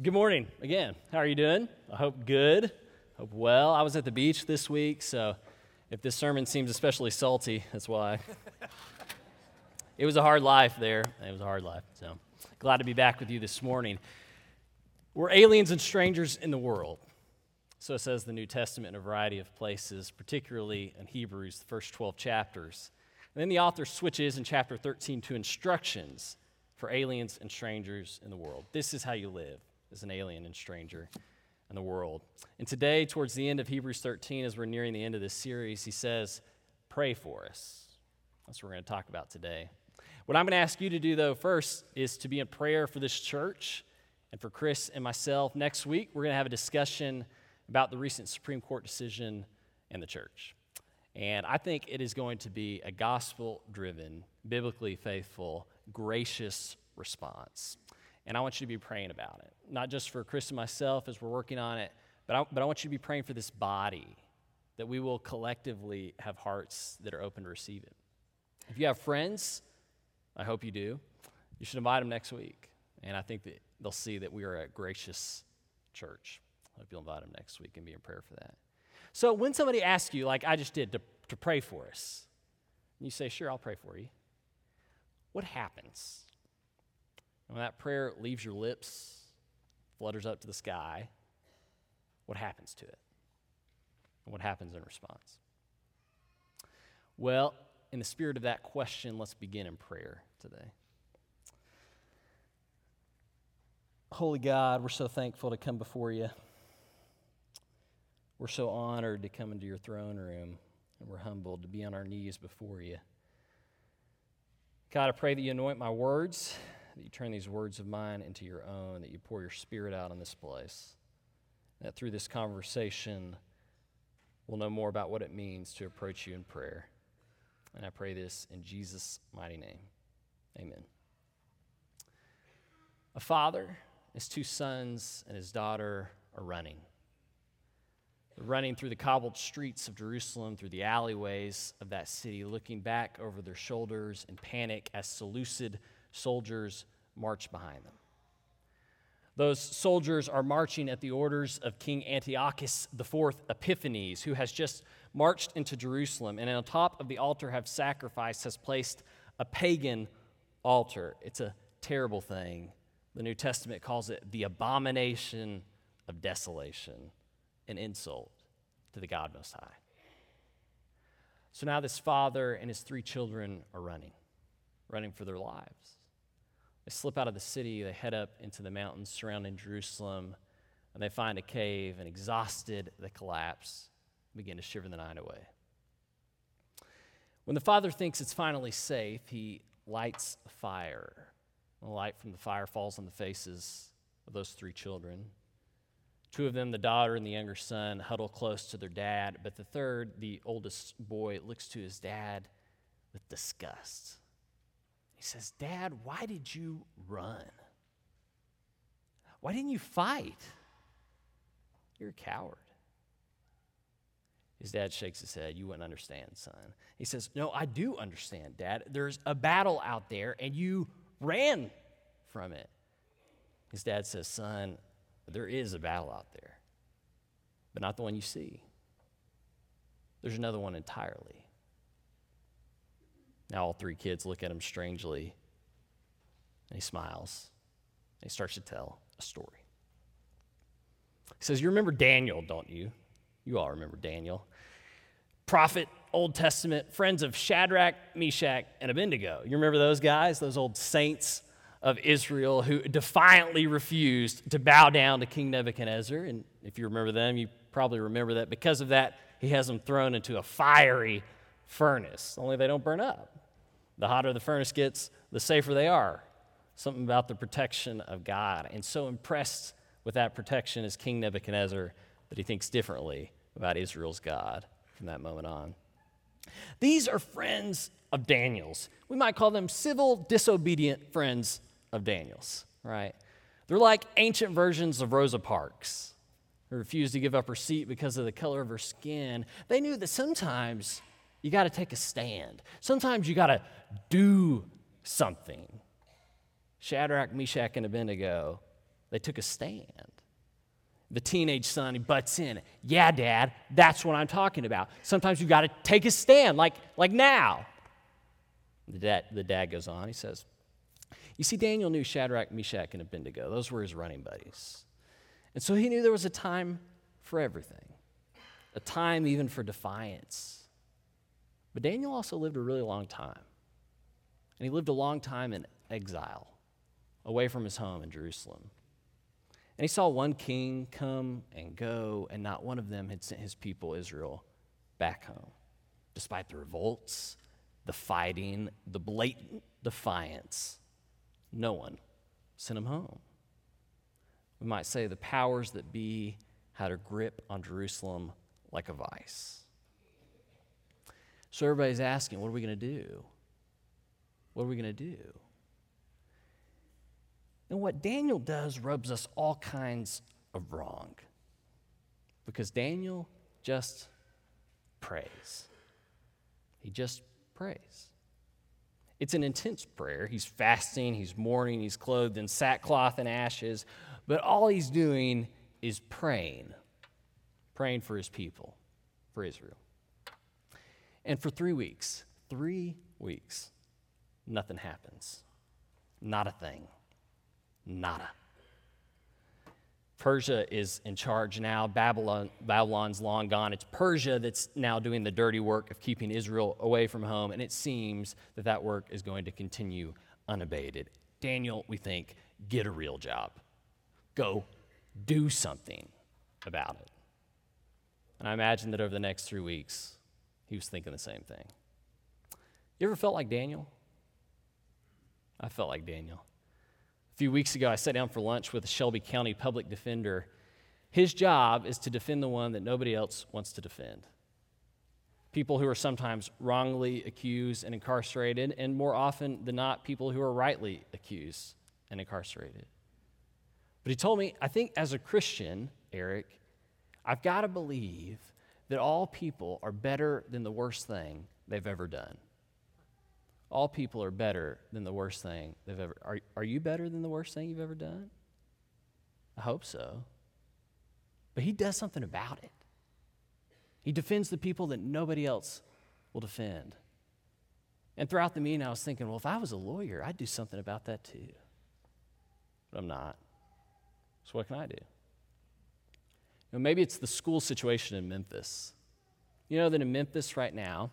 Good morning again. How are you doing? I hope good. Hope well. I was at the beach this week, so if this sermon seems especially salty, that's why. it was a hard life there. It was a hard life. So glad to be back with you this morning. We're aliens and strangers in the world. So says the New Testament in a variety of places, particularly in Hebrews, the first 12 chapters. And then the author switches in chapter 13 to instructions for aliens and strangers in the world. This is how you live as an alien and stranger in the world. And today, towards the end of Hebrews 13, as we're nearing the end of this series, he says, Pray for us. That's what we're going to talk about today. What I'm going to ask you to do, though, first is to be in prayer for this church and for Chris and myself. Next week, we're going to have a discussion about the recent Supreme Court decision and the church. And I think it is going to be a gospel driven, biblically faithful, gracious response. And I want you to be praying about it, not just for Chris and myself as we're working on it, but I, but I want you to be praying for this body, that we will collectively have hearts that are open to receive it. If you have friends, I hope you do, you should invite them next week. And I think that they'll see that we are a gracious church. I hope you'll invite them next week and be in prayer for that. So when somebody asks you, like I just did, to, to pray for us, and you say, Sure, I'll pray for you, what happens? When that prayer leaves your lips, flutters up to the sky, what happens to it? And what happens in response? Well, in the spirit of that question, let's begin in prayer today. Holy God, we're so thankful to come before you. We're so honored to come into your throne room, and we're humbled to be on our knees before you. God, I pray that you anoint my words that you turn these words of mine into your own, that you pour your spirit out in this place, that through this conversation, we'll know more about what it means to approach you in prayer. And I pray this in Jesus' mighty name. Amen. A father, his two sons, and his daughter are running. They're running through the cobbled streets of Jerusalem, through the alleyways of that city, looking back over their shoulders in panic as Seleucid soldiers march behind them. Those soldiers are marching at the orders of King Antiochus IV Epiphanes, who has just marched into Jerusalem and on top of the altar have sacrificed, has placed a pagan altar. It's a terrible thing. The New Testament calls it the abomination of desolation, an insult to the God Most High. So now this father and his three children are running, running for their lives. They slip out of the city, they head up into the mountains surrounding Jerusalem, and they find a cave, and exhausted, they collapse, begin to shiver the night away. When the father thinks it's finally safe, he lights a fire. The light from the fire falls on the faces of those three children. Two of them, the daughter and the younger son, huddle close to their dad, but the third, the oldest boy, looks to his dad with disgust. He says, Dad, why did you run? Why didn't you fight? You're a coward. His dad shakes his head. You wouldn't understand, son. He says, No, I do understand, Dad. There's a battle out there, and you ran from it. His dad says, Son, there is a battle out there, but not the one you see. There's another one entirely. Now all three kids look at him strangely, and he smiles. And he starts to tell a story. He says, You remember Daniel, don't you? You all remember Daniel. Prophet, Old Testament, friends of Shadrach, Meshach, and Abednego. You remember those guys, those old saints of Israel who defiantly refused to bow down to King Nebuchadnezzar. And if you remember them, you probably remember that because of that, he has them thrown into a fiery furnace, only they don't burn up. The hotter the furnace gets, the safer they are. Something about the protection of God. And so impressed with that protection is King Nebuchadnezzar that he thinks differently about Israel's God from that moment on. These are friends of Daniel's. We might call them civil, disobedient friends of Daniel's, right? They're like ancient versions of Rosa Parks, who refused to give up her seat because of the color of her skin. They knew that sometimes you got to take a stand. Sometimes you got to do something. Shadrach, Meshach, and Abednego They took a stand. The teenage son, he butts in. Yeah, dad, that's what I'm talking about. Sometimes you've got to take a stand, like, like now. The dad, the dad goes on, he says, You see, Daniel knew Shadrach, Meshach, and Abednego. Those were his running buddies. And so he knew there was a time for everything, a time even for defiance. But Daniel also lived a really long time. And he lived a long time in exile, away from his home in Jerusalem. And he saw one king come and go, and not one of them had sent his people, Israel, back home, despite the revolts, the fighting, the blatant defiance. No one sent him home. We might say the powers that be had a grip on Jerusalem like a vice. So everybody's asking, what are we going to do? What are we going to do? And what Daniel does rubs us all kinds of wrong. Because Daniel just prays. He just prays. It's an intense prayer. He's fasting, he's mourning, he's clothed in sackcloth and ashes, but all he's doing is praying, praying for his people, for Israel. And for three weeks, three weeks, nothing happens. Not a thing. Nada. Persia is in charge now. Babylon, Babylon's long gone. It's Persia that's now doing the dirty work of keeping Israel away from home, and it seems that that work is going to continue unabated. Daniel, we think, get a real job. Go do something about it. And I imagine that over the next three weeks, he was thinking the same thing. You ever felt like Daniel? I felt like Daniel A few weeks ago, I sat down for lunch with a Shelby County public defender. His job is to defend the one that nobody else wants to defend. People who are sometimes wrongly accused and incarcerated, and more often than not, people who are rightly accused and incarcerated. But he told me, I think as a Christian, Eric, I've got to believe that all people are better than the worst thing they've ever done. All people are better than the worst thing they've ever are, are you better than the worst thing you've ever done? I hope so. But he does something about it. He defends the people that nobody else will defend. And throughout the meeting i was thinking well if i was a lawyer i'd do something about that too. But i'm not. So what can i do you know, maybe it's the school situation in memphis you know that in memphis right now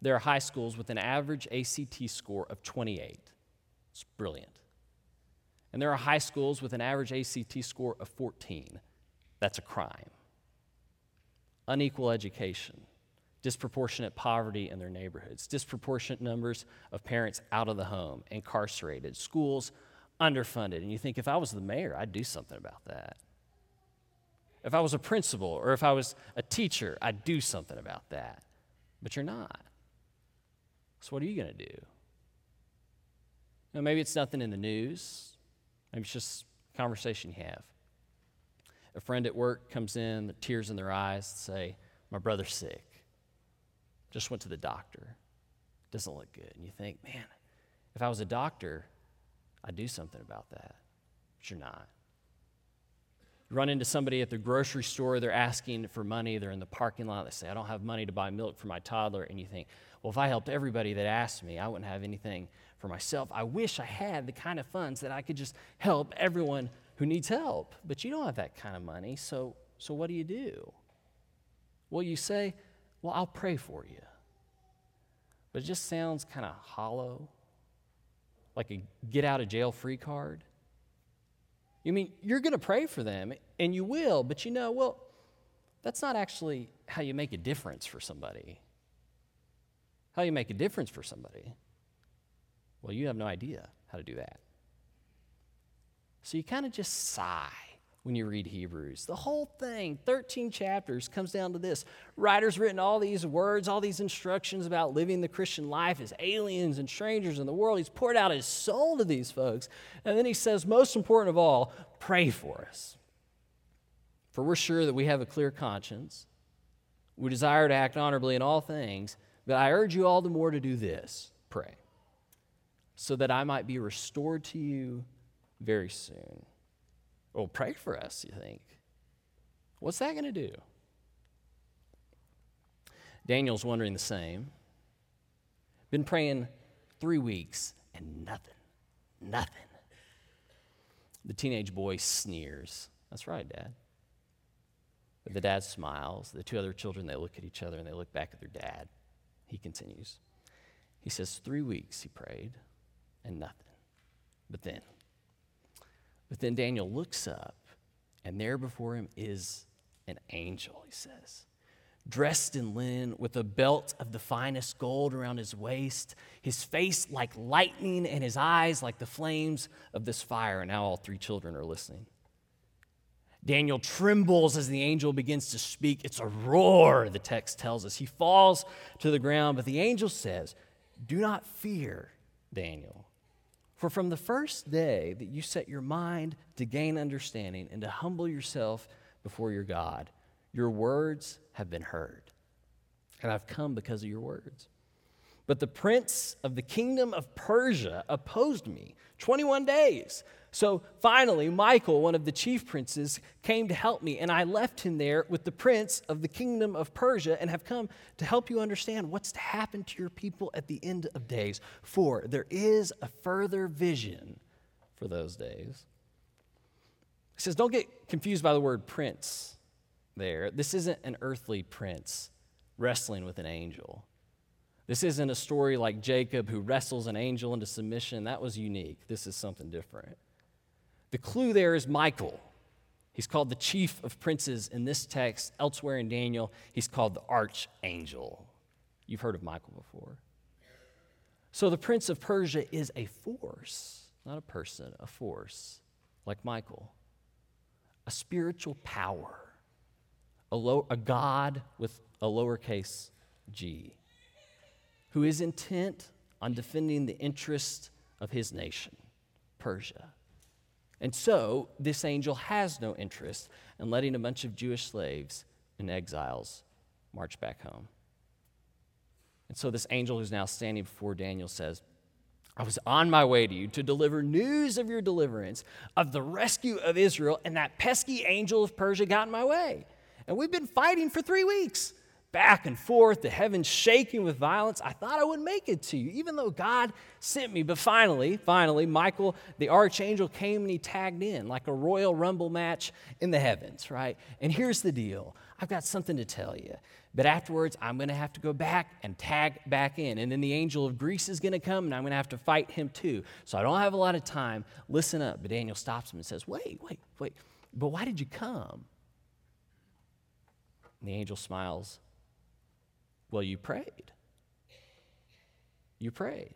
there are high schools with an average ACT score of 28. It's brilliant. And there are high schools with an average ACT score of 14. That's a crime. Unequal education, disproportionate poverty in their neighborhoods, disproportionate numbers of parents out of the home, incarcerated, schools underfunded. And you think, if I was the mayor, I'd do something about that. If I was a principal or if I was a teacher, I'd do something about that. But you're not. So, what are you going to do? Know, maybe it's nothing in the news, maybe it's just a conversation you have. A friend at work comes in, tears in their eyes, say, My brother's sick. Just went to the doctor. Doesn't look good. And you think, man, if I was a doctor, I'd do something about that. But you're not. Run into somebody at the grocery store, they're asking for money, they're in the parking lot, they say, I don't have money to buy milk for my toddler. And you think, well, if I helped everybody that asked me, I wouldn't have anything for myself. I wish I had the kind of funds that I could just help everyone who needs help. But you don't have that kind of money, so, so what do you do? Well, you say, Well, I'll pray for you. But it just sounds kind of hollow, like a get out of jail free card. You mean you're going to pray for them, and you will, but you know, well, that's not actually how you make a difference for somebody. How you make a difference for somebody? Well, you have no idea how to do that. So you kind of just sigh when you read Hebrews. The whole thing, 13 chapters, comes down to this. Writer's written all these words, all these instructions about living the Christian life as aliens and strangers in the world. He's poured out his soul to these folks. And then he says, most important of all, pray for us. For we're sure that we have a clear conscience. We desire to act honorably in all things but I urge you all the more to do this pray, so that I might be restored to you very soon. Well, pray for us, you think. What's that going to do? Daniel's wondering the same. Been praying three weeks and nothing. Nothing. The teenage boy sneers. That's right, Dad. The dad smiles. The two other children, they look at each other and they look back at their dad. He continues. He says, Three weeks he prayed and nothing. But then, but then Daniel looks up, and there before him is an angel, he says dressed in linen, with a belt of the finest gold around his waist, his face like lightning, and his eyes like the flames of this fire. And now all three children are listening. Daniel trembles as the angel begins to speak. It's a roar, the text tells us. He falls to the ground, but the angel says, Do not fear, Daniel. For from the first day that you set your mind to gain understanding and to humble yourself before your God, your words have been heard, and I've come because of your words. But the prince of the kingdom of Persia opposed me 21 days. So finally, Michael, one of the chief princes, came to help me, and I left him there with the prince of the kingdom of Persia and have come to help you understand what's to happen to your people at the end of days. For there is a further vision for those days. He says, Don't get confused by the word prince there. This isn't an earthly prince wrestling with an angel. This isn't a story like Jacob who wrestles an angel into submission. That was unique. This is something different. The clue there is Michael. He's called the chief of princes in this text. Elsewhere in Daniel, he's called the archangel. You've heard of Michael before. So the prince of Persia is a force, not a person, a force, like Michael, a spiritual power a, low, a God with a lowercase g, who is intent on defending the interest of his nation, Persia. And so, this angel has no interest in letting a bunch of Jewish slaves and exiles march back home. And so, this angel who's now standing before Daniel says, I was on my way to you to deliver news of your deliverance, of the rescue of Israel, and that pesky angel of Persia got in my way. And we've been fighting for three weeks, back and forth, the heavens shaking with violence. I thought I would make it to you, even though God sent me. But finally, finally, Michael, the archangel, came and he tagged in like a royal rumble match in the heavens, right? And here's the deal I've got something to tell you. But afterwards, I'm going to have to go back and tag back in. And then the angel of Greece is going to come, and I'm going to have to fight him too. So I don't have a lot of time. Listen up. But Daniel stops him and says, Wait, wait, wait. But why did you come? And the angel smiles. Well, you prayed. You prayed.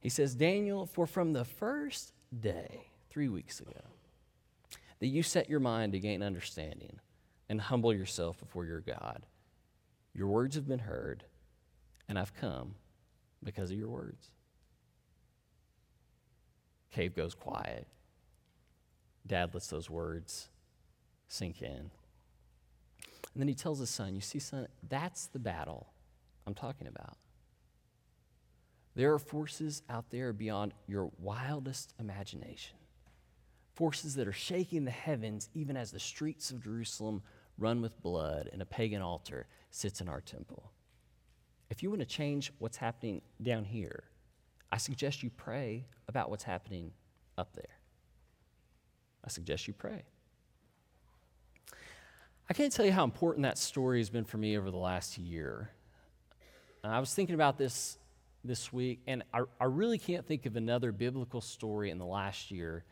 He says, Daniel, for from the first day, three weeks ago, that you set your mind to gain understanding and humble yourself before your God, your words have been heard, and I've come because of your words. Cave goes quiet. Dad lets those words sink in. And then he tells his son, You see, son, that's the battle I'm talking about. There are forces out there beyond your wildest imagination. Forces that are shaking the heavens even as the streets of Jerusalem run with blood and a pagan altar sits in our temple. If you want to change what's happening down here, I suggest you pray about what's happening up there. I suggest you pray. I can't tell you how important that story has been for me over the last year. Uh, I was thinking about this this week, and I, I really can't think of another biblical story in the last year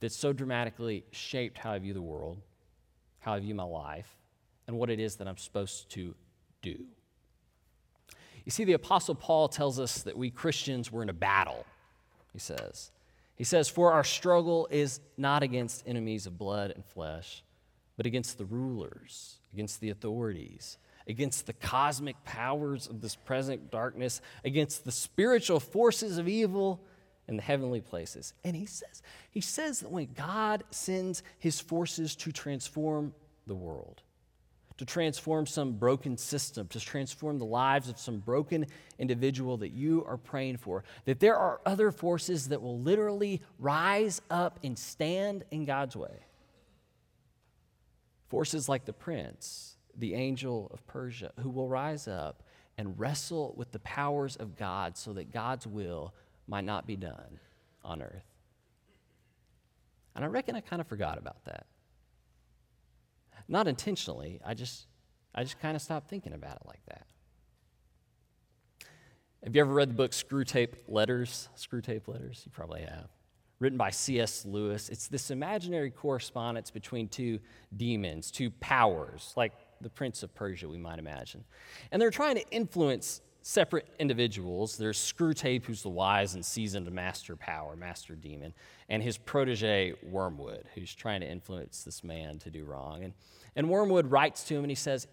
that so dramatically shaped how I view the world, how I view my life, and what it is that I'm supposed to do. You see, the Apostle Paul tells us that we Christians were in a battle, he says. He says, For our struggle is not against enemies of blood and flesh but against the rulers, against the authorities, against the cosmic powers of this present darkness, against the spiritual forces of evil in the heavenly places. And he says, he says that when God sends his forces to transform the world, to transform some broken system, to transform the lives of some broken individual that you are praying for. That there are other forces that will literally rise up and stand in God's way. Forces like the prince, the angel of Persia, who will rise up and wrestle with the powers of God so that God's will might not be done on earth. And I reckon I kind of forgot about that. Not intentionally, I just I just kind of stopped thinking about it like that. Have you ever read the book Screwtape Letters? Screwtape Letters? You probably have. Written by C.S. Lewis. It's this imaginary correspondence between two demons, two powers, like the Prince of Persia, we might imagine. And they're trying to influence separate individuals. There's Screwtape, who's the wise and seasoned master power, master demon, and his protege, Wormwood, who's trying to influence this man to do wrong. And, and Wormwood writes to him and he says,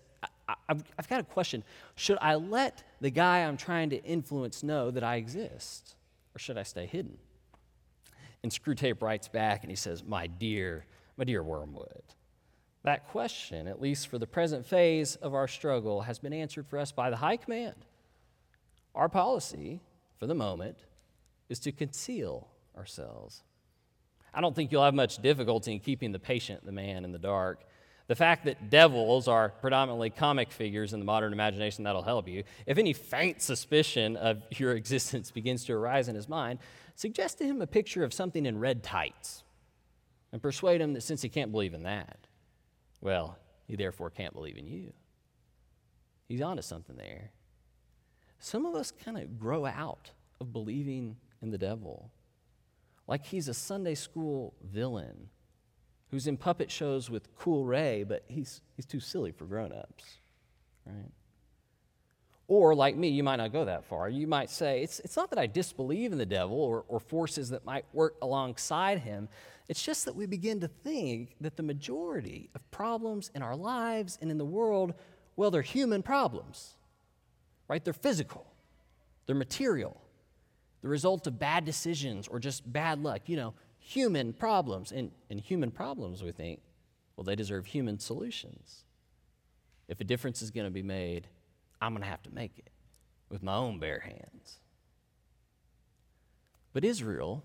I've got a question. Should I let the guy I'm trying to influence know that I exist, or should I stay hidden? And Screwtape writes back and he says, My dear, my dear Wormwood, that question, at least for the present phase of our struggle, has been answered for us by the high command. Our policy, for the moment, is to conceal ourselves. I don't think you'll have much difficulty in keeping the patient, the man, in the dark. The fact that devils are predominantly comic figures in the modern imagination, that'll help you. If any faint suspicion of your existence begins to arise in his mind, suggest to him a picture of something in red tights and persuade him that since he can't believe in that, well, he therefore can't believe in you. He's onto something there. Some of us kind of grow out of believing in the devil, like he's a Sunday school villain who's in puppet shows with Cool Ray, but he's, he's too silly for grown ups, right? Or, like me, you might not go that far. You might say, it's, it's not that I disbelieve in the devil or, or forces that might work alongside him. It's just that we begin to think that the majority of problems in our lives and in the world, well, they're human problems, right? They're physical, they're material, the result of bad decisions or just bad luck. You know, human problems. And, and human problems, we think, well, they deserve human solutions. If a difference is going to be made, I'm going to have to make it with my own bare hands. But Israel,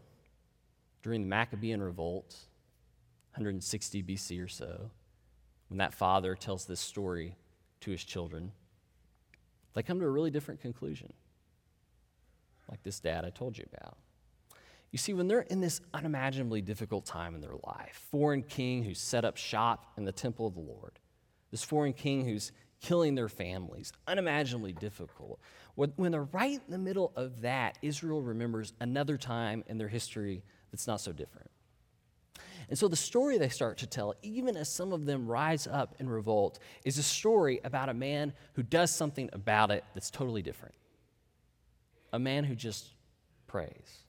during the Maccabean revolt, 160 BC or so, when that father tells this story to his children, they come to a really different conclusion, like this dad I told you about. You see, when they're in this unimaginably difficult time in their life, foreign king who's set up shop in the temple of the Lord, this foreign king who's killing their families, unimaginably difficult. When, when they're right in the middle of that, Israel remembers another time in their history that's not so different. And so the story they start to tell, even as some of them rise up in revolt, is a story about a man who does something about it that's totally different. A man who just prays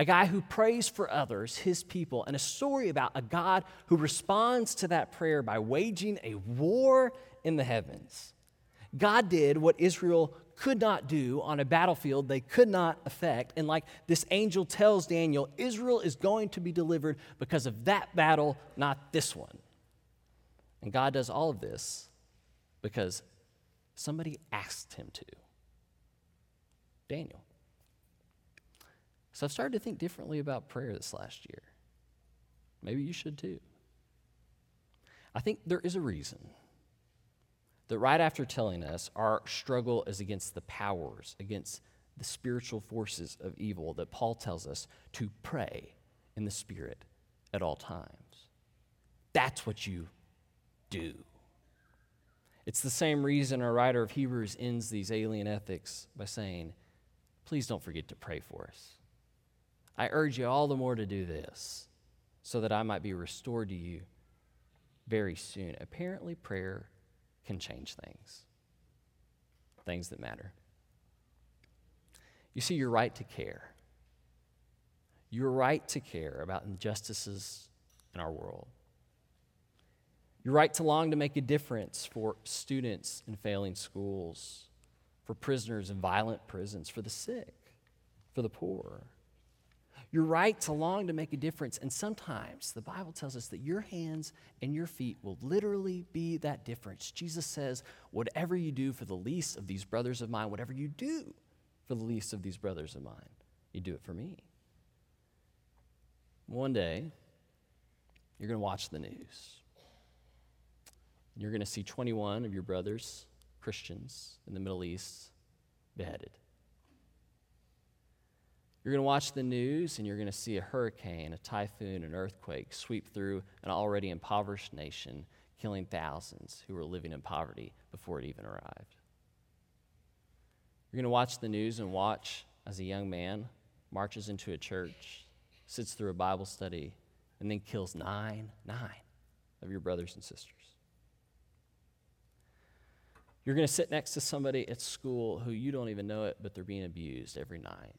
a guy who prays for others, his people, and a story about a God who responds to that prayer by waging a war in the heavens. God did what Israel could not do on a battlefield they could not affect. And like this angel tells Daniel, Israel is going to be delivered because of that battle, not this one. And God does all of this because somebody asked him to. Daniel. So I've started to think differently about prayer this last year. Maybe you should too. I think there is a reason that right after telling us our struggle is against the powers, against the spiritual forces of evil, that Paul tells us to pray in the Spirit at all times. That's what you do. It's the same reason our writer of Hebrews ends these alien ethics by saying, Please don't forget to pray for us. I urge you all the more to do this so that I might be restored to you very soon. Apparently, prayer can change things, things that matter. You see, your right to care. Your right to care about injustices in our world. Your right to long to make a difference for students in failing schools, for prisoners in violent prisons, for the sick, for the poor You're right to long to make a difference. And sometimes the Bible tells us that your hands and your feet will literally be that difference. Jesus says, Whatever you do for the least of these brothers of mine, whatever you do for the least of these brothers of mine, you do it for me. One day, you're going to watch the news. And you're going to see 21 of your brothers, Christians in the Middle East, beheaded. You're going to watch the news and you're going to see a hurricane, a typhoon, an earthquake sweep through an already impoverished nation, killing thousands who were living in poverty before it even arrived. You're going to watch the news and watch as a young man marches into a church, sits through a Bible study, and then kills nine, nine of your brothers and sisters. You're going to sit next to somebody at school who you don't even know it, but they're being abused every night.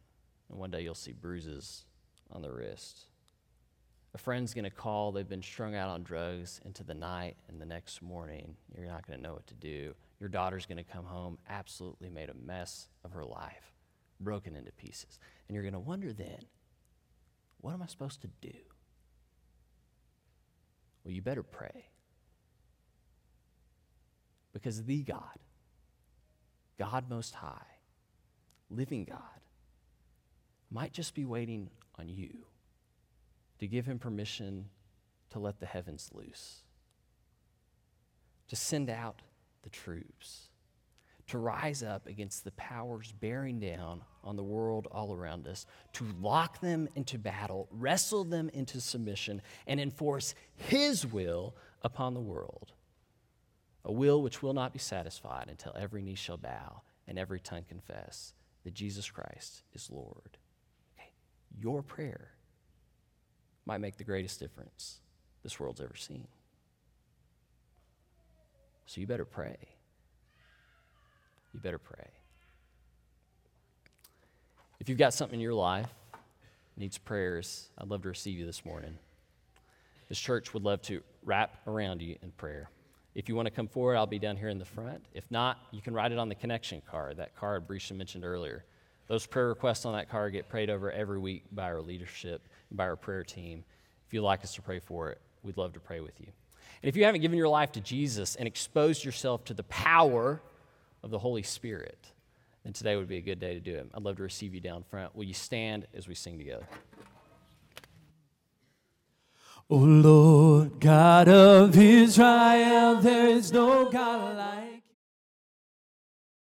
And one day you'll see bruises on the wrist. A friend's going to call, they've been strung out on drugs into the night, and the next morning you're not going to know what to do. Your daughter's going to come home absolutely made a mess of her life, broken into pieces. And you're going to wonder then, what am I supposed to do? Well, you better pray. Because the God, God Most High, living God, might just be waiting on you to give him permission to let the heavens loose, to send out the troops, to rise up against the powers bearing down on the world all around us, to lock them into battle, wrestle them into submission, and enforce his will upon the world. A will which will not be satisfied until every knee shall bow and every tongue confess that Jesus Christ is Lord your prayer might make the greatest difference this world's ever seen. So you better pray. You better pray. If you've got something in your life needs prayers, I'd love to receive you this morning. This church would love to wrap around you in prayer. If you want to come forward, I'll be down here in the front. If not, you can write it on the connection card, that card Brisha mentioned earlier. Those prayer requests on that card get prayed over every week by our leadership by our prayer team. If you'd like us to pray for it, we'd love to pray with you. And if you haven't given your life to Jesus and exposed yourself to the power of the Holy Spirit, then today would be a good day to do it. I'd love to receive you down front. Will you stand as we sing together? O Lord God of Israel, there is no God like